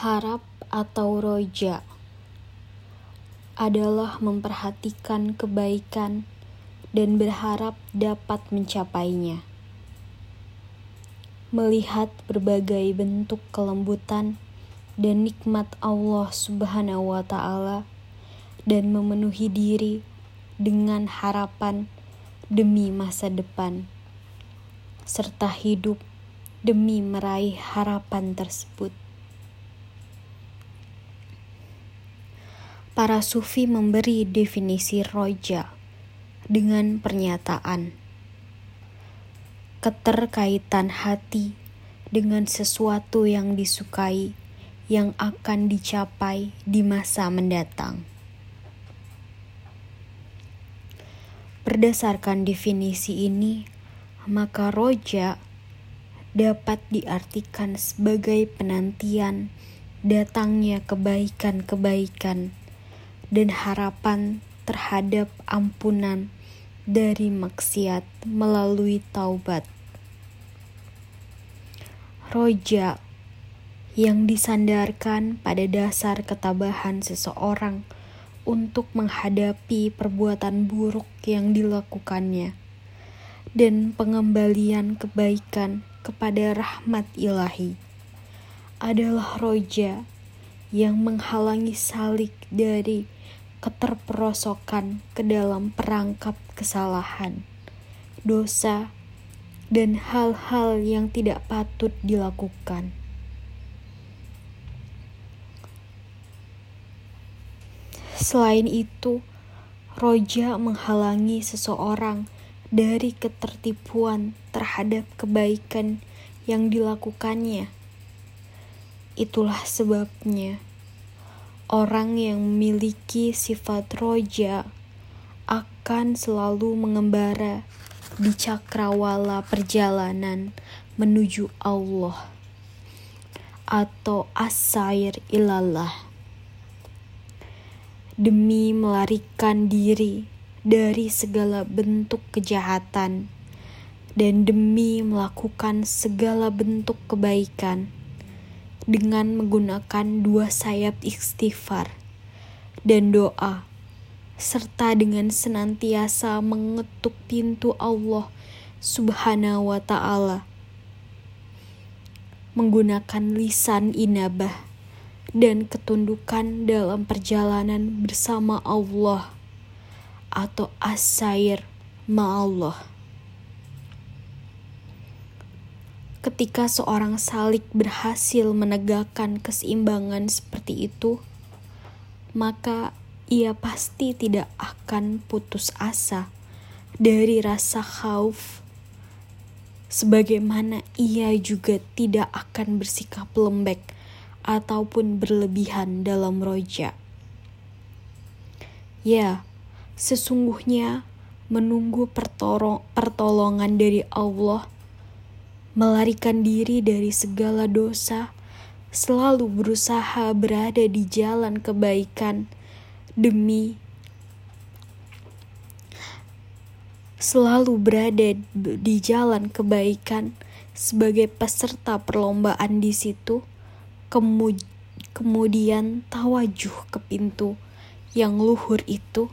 Harap atau roja adalah memperhatikan kebaikan dan berharap dapat mencapainya. Melihat berbagai bentuk kelembutan dan nikmat Allah Subhanahu wa Ta'ala, dan memenuhi diri dengan harapan demi masa depan, serta hidup demi meraih harapan tersebut. Para sufi memberi definisi roja dengan pernyataan keterkaitan hati dengan sesuatu yang disukai yang akan dicapai di masa mendatang. Berdasarkan definisi ini, maka roja dapat diartikan sebagai penantian datangnya kebaikan-kebaikan dan harapan terhadap ampunan dari maksiat melalui taubat. Roja yang disandarkan pada dasar ketabahan seseorang untuk menghadapi perbuatan buruk yang dilakukannya dan pengembalian kebaikan kepada rahmat ilahi adalah roja yang menghalangi salik dari keterperosokan ke dalam perangkap kesalahan, dosa, dan hal-hal yang tidak patut dilakukan. Selain itu, roja menghalangi seseorang dari ketertipuan terhadap kebaikan yang dilakukannya. Itulah sebabnya Orang yang memiliki sifat roja akan selalu mengembara di cakrawala perjalanan menuju Allah atau asair ilallah. Demi melarikan diri dari segala bentuk kejahatan dan demi melakukan segala bentuk kebaikan dengan menggunakan dua sayap istighfar dan doa, serta dengan senantiasa mengetuk pintu Allah Subhanahu wa Ta'ala, menggunakan lisan inabah dan ketundukan dalam perjalanan bersama Allah atau asair ma'allah. Ketika seorang salik berhasil menegakkan keseimbangan seperti itu, maka ia pasti tidak akan putus asa dari rasa khauf, sebagaimana ia juga tidak akan bersikap lembek ataupun berlebihan dalam roja. Ya, sesungguhnya menunggu pertolongan dari Allah melarikan diri dari segala dosa, selalu berusaha berada di jalan kebaikan demi selalu berada di jalan kebaikan sebagai peserta perlombaan di situ, kemudian tawajuh ke pintu yang luhur itu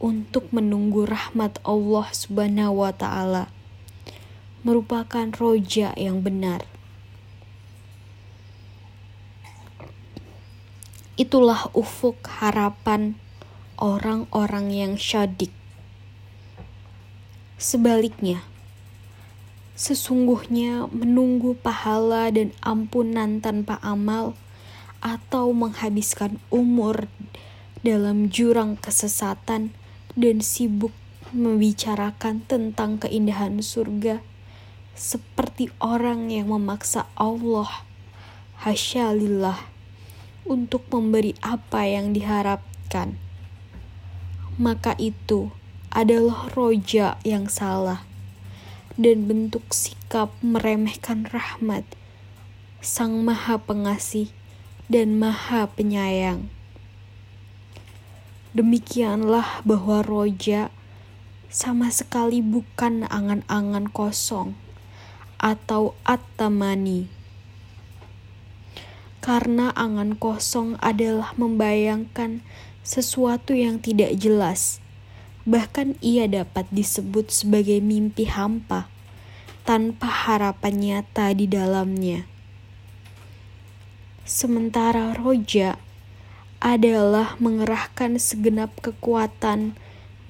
untuk menunggu rahmat Allah Subhanahu wa taala merupakan roja yang benar. Itulah ufuk harapan orang-orang yang syadik. Sebaliknya, sesungguhnya menunggu pahala dan ampunan tanpa amal atau menghabiskan umur dalam jurang kesesatan dan sibuk membicarakan tentang keindahan surga seperti orang yang memaksa Allah hasya lillah untuk memberi apa yang diharapkan maka itu adalah roja yang salah dan bentuk sikap meremehkan rahmat Sang Maha Pengasih dan Maha Penyayang. Demikianlah bahwa roja sama sekali bukan angan-angan kosong atau at karena angan kosong adalah membayangkan sesuatu yang tidak jelas. Bahkan ia dapat disebut sebagai mimpi hampa tanpa harapan nyata di dalamnya. Sementara roja adalah mengerahkan segenap kekuatan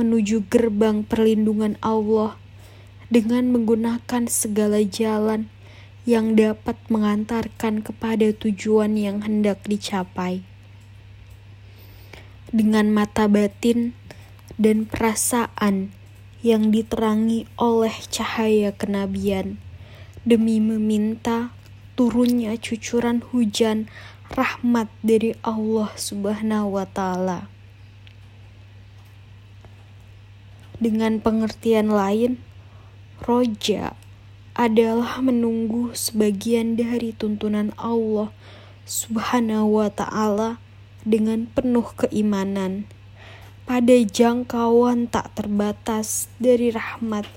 menuju gerbang perlindungan Allah dengan menggunakan segala jalan yang dapat mengantarkan kepada tujuan yang hendak dicapai. Dengan mata batin dan perasaan yang diterangi oleh cahaya kenabian demi meminta turunnya cucuran hujan rahmat dari Allah Subhanahu wa taala. Dengan pengertian lain, roja adalah menunggu sebagian dari tuntunan Allah Subhanahu wa taala dengan penuh keimanan pada jangkauan tak terbatas dari rahmat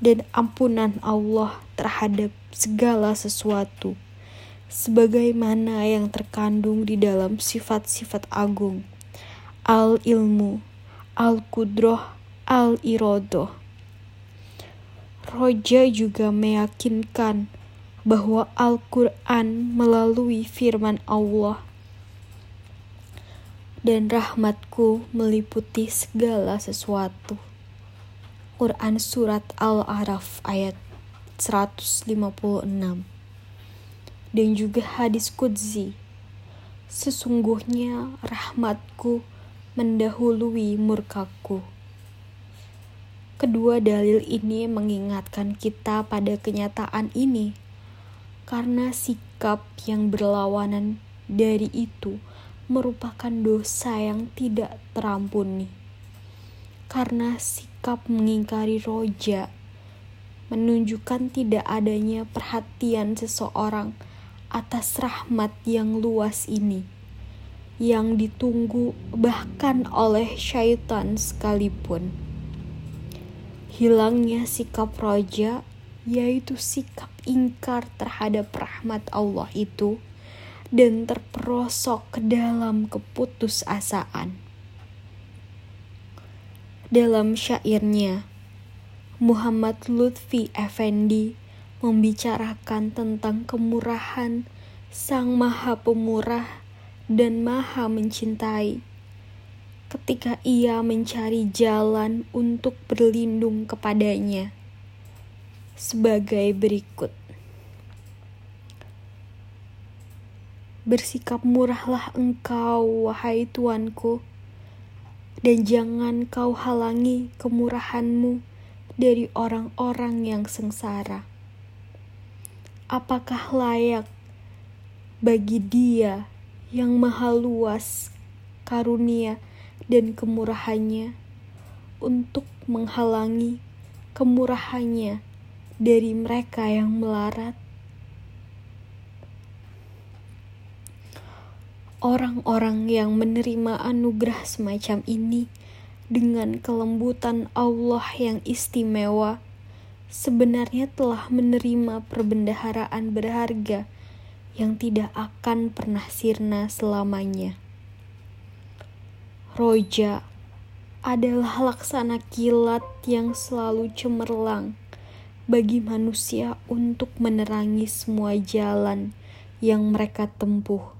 dan ampunan Allah terhadap segala sesuatu, sebagaimana yang terkandung di dalam sifat-sifat agung, al-ilmu, al-kudroh, al-irodoh. Roja juga meyakinkan bahwa Al-Quran melalui firman Allah dan rahmatku meliputi segala sesuatu. Quran Surat Al-Araf ayat 156 dan juga hadis Qudzi Sesungguhnya rahmatku mendahului murkaku. Kedua dalil ini mengingatkan kita pada kenyataan ini karena sikap yang berlawanan dari itu merupakan dosa yang tidak terampuni. Karena sikap mengingkari roja menunjukkan tidak adanya perhatian seseorang atas rahmat yang luas ini yang ditunggu bahkan oleh syaitan sekalipun. Hilangnya sikap roja yaitu sikap ingkar terhadap rahmat Allah itu dan terperosok ke dalam keputusasaan. Dalam syairnya, Muhammad Lutfi Effendi membicarakan tentang kemurahan Sang Maha Pemurah dan Maha Mencintai ketika ia mencari jalan untuk berlindung kepadanya sebagai berikut. Bersikap murahlah engkau, wahai tuanku, dan jangan kau halangi kemurahanmu dari orang-orang yang sengsara. Apakah layak bagi dia yang maha luas karunia dan kemurahannya untuk menghalangi kemurahannya dari mereka yang melarat? orang-orang yang menerima anugerah semacam ini dengan kelembutan Allah yang istimewa sebenarnya telah menerima perbendaharaan berharga yang tidak akan pernah sirna selamanya. Roja adalah laksana kilat yang selalu cemerlang bagi manusia untuk menerangi semua jalan yang mereka tempuh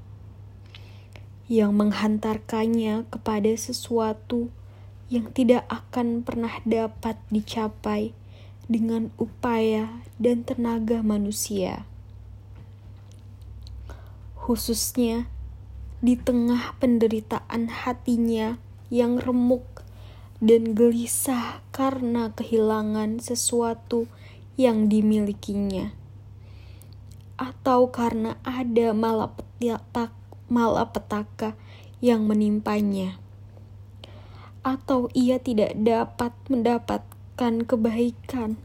yang menghantarkannya kepada sesuatu yang tidak akan pernah dapat dicapai dengan upaya dan tenaga manusia, khususnya di tengah penderitaan hatinya yang remuk dan gelisah karena kehilangan sesuatu yang dimilikinya, atau karena ada malapetaka yang menimpanya, atau ia tidak dapat mendapatkan kebaikan,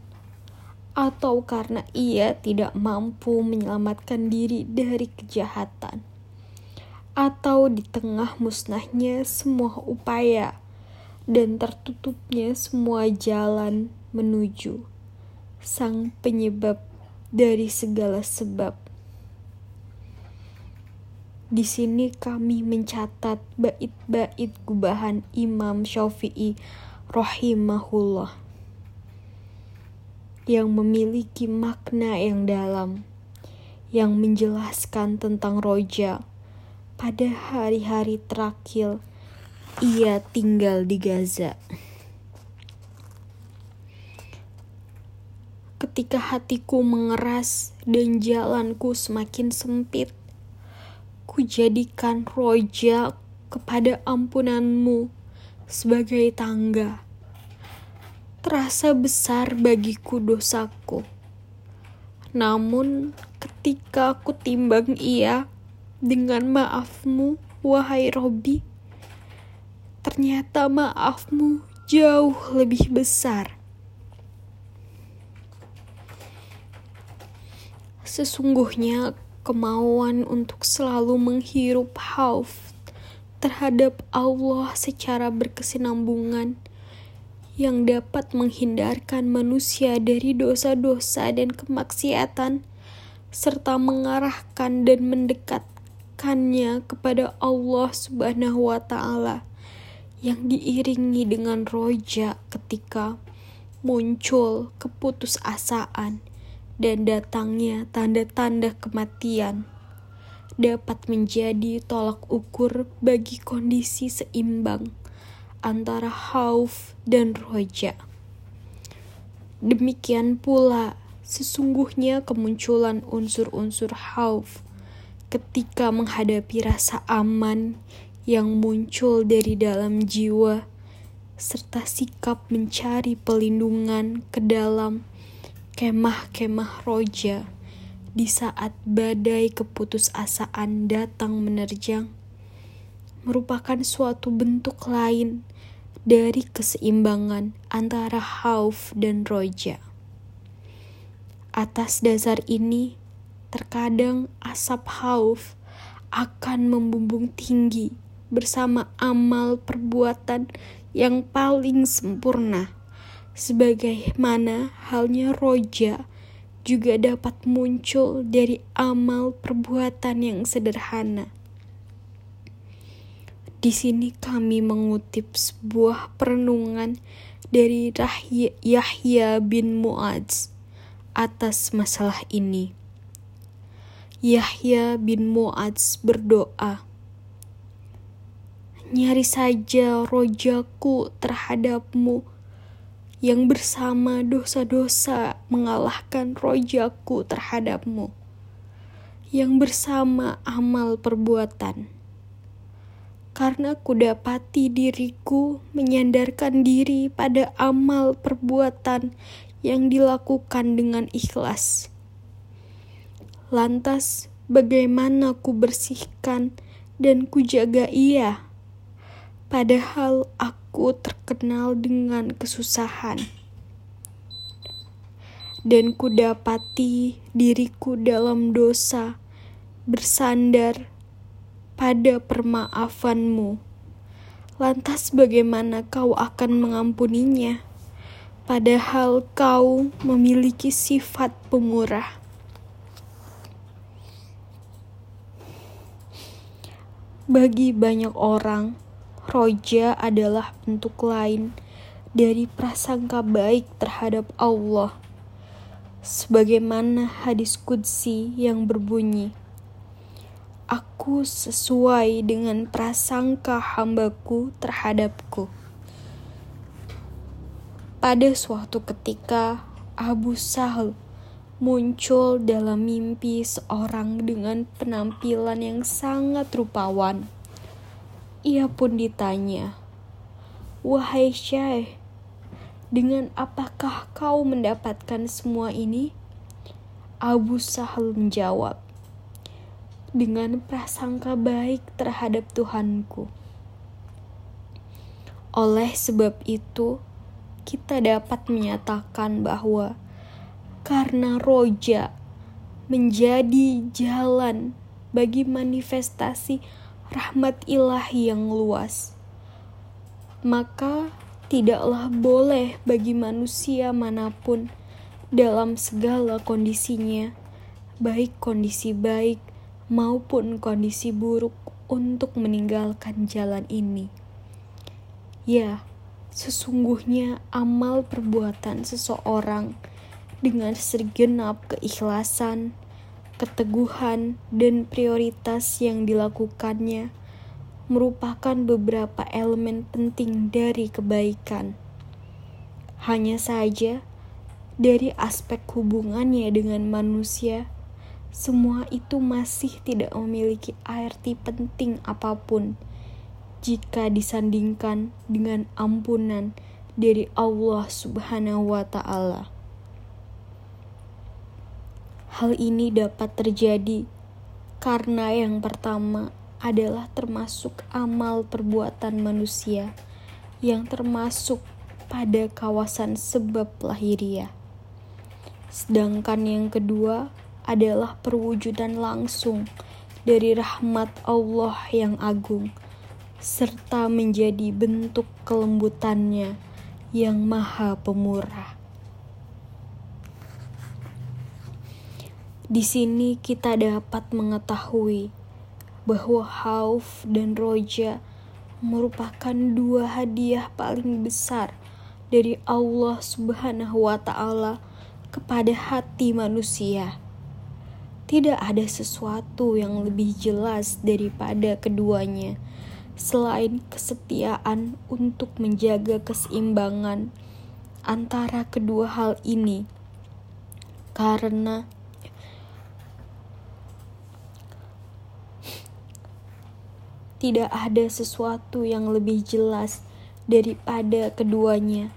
atau karena ia tidak mampu menyelamatkan diri dari kejahatan, atau di tengah musnahnya semua upaya dan tertutupnya semua jalan menuju sang penyebab dari segala sebab. Di sini kami mencatat bait-bait gubahan Imam Syafi'i rahimahullah yang memiliki makna yang dalam yang menjelaskan tentang roja pada hari-hari terakhir ia tinggal di Gaza. Ketika hatiku mengeras dan jalanku semakin sempit, Kujadikan roja kepada ampunanmu sebagai tangga. Terasa besar bagiku dosaku. Namun ketika aku timbang ia dengan maafmu, wahai Robi, ternyata maafmu jauh lebih besar. Sesungguhnya kemauan untuk selalu menghirup hauf terhadap Allah secara berkesinambungan yang dapat menghindarkan manusia dari dosa-dosa dan kemaksiatan serta mengarahkan dan mendekatkannya kepada Allah Subhanahu wa taala yang diiringi dengan roja ketika muncul keputusasaan dan datangnya tanda-tanda kematian dapat menjadi tolak ukur bagi kondisi seimbang antara hauf dan roja. Demikian pula, sesungguhnya kemunculan unsur-unsur hauf ketika menghadapi rasa aman yang muncul dari dalam jiwa, serta sikap mencari pelindungan ke dalam kemah-kemah roja di saat badai keputusasaan datang menerjang merupakan suatu bentuk lain dari keseimbangan antara hauf dan roja. Atas dasar ini, terkadang asap hauf akan membumbung tinggi bersama amal perbuatan yang paling sempurna sebagaimana halnya roja juga dapat muncul dari amal perbuatan yang sederhana. Di sini kami mengutip sebuah perenungan dari Yahya bin Muadz atas masalah ini. Yahya bin Muadz berdoa, Nyari saja rojaku terhadapmu yang bersama dosa-dosa mengalahkan rojaku terhadapmu, yang bersama amal perbuatan. Karena kudapati diriku menyandarkan diri pada amal perbuatan yang dilakukan dengan ikhlas. Lantas, bagaimana ku bersihkan dan kujaga ia? Padahal aku terkenal dengan kesusahan. Dan kudapati diriku dalam dosa bersandar pada permaafanmu. Lantas bagaimana kau akan mengampuninya? Padahal kau memiliki sifat pemurah. Bagi banyak orang, roja adalah bentuk lain dari prasangka baik terhadap Allah. Sebagaimana hadis kudsi yang berbunyi, Aku sesuai dengan prasangka hambaku terhadapku. Pada suatu ketika, Abu Sahal muncul dalam mimpi seorang dengan penampilan yang sangat rupawan. Ia pun ditanya, "Wahai Syekh, dengan apakah kau mendapatkan semua ini?" Abu Sahal menjawab, "Dengan prasangka baik terhadap Tuhanku." Oleh sebab itu, kita dapat menyatakan bahwa karena roja menjadi jalan bagi manifestasi rahmat ilahi yang luas. Maka tidaklah boleh bagi manusia mana pun dalam segala kondisinya, baik kondisi baik maupun kondisi buruk untuk meninggalkan jalan ini. Ya, sesungguhnya amal perbuatan seseorang dengan segenap keikhlasan, keteguhan, dan prioritas yang dilakukannya merupakan beberapa elemen penting dari kebaikan. Hanya saja, dari aspek hubungannya dengan manusia, semua itu masih tidak memiliki arti penting apa pun jika disandingkan dengan ampunan dari Allah Subhanahu wa Ta'ala. Hal ini dapat terjadi karena yang pertama adalah termasuk amal perbuatan manusia yang termasuk pada kawasan sebab lahiriah. Sedangkan yang kedua adalah perwujudan langsung dari rahmat Allah yang agung, serta menjadi bentuk kelembutannya yang maha pemurah. Di sini kita dapat mengetahui bahwa Hauf dan Roja merupakan dua hadiah paling besar dari Allah Subhanahu wa Ta'ala kepada hati manusia. Tidak ada sesuatu yang lebih jelas daripada keduanya, selain kesetiaan untuk menjaga keseimbangan antara kedua hal ini, karena tidak ada sesuatu yang lebih jelas daripada keduanya,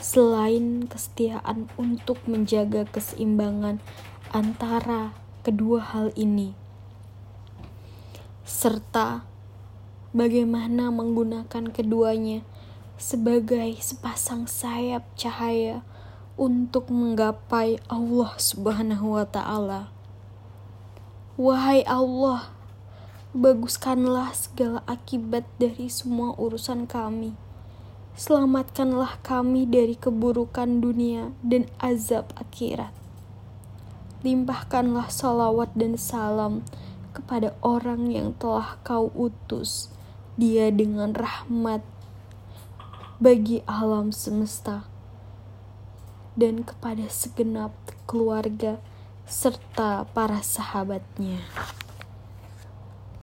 selain kesetiaan untuk menjaga keseimbangan antara kedua hal ini, serta bagaimana menggunakan keduanya sebagai sepasang sayap cahaya untuk menggapai Allah Subhanahu wa Ta'ala. Wahai Allah, baguskanlah segala akibat dari semua urusan kami. Selamatkanlah kami dari keburukan dunia dan azab akhirat limpahkanlah salawat dan salam kepada orang yang telah kau utus dia dengan rahmat bagi alam semesta dan kepada segenap keluarga serta para sahabatnya.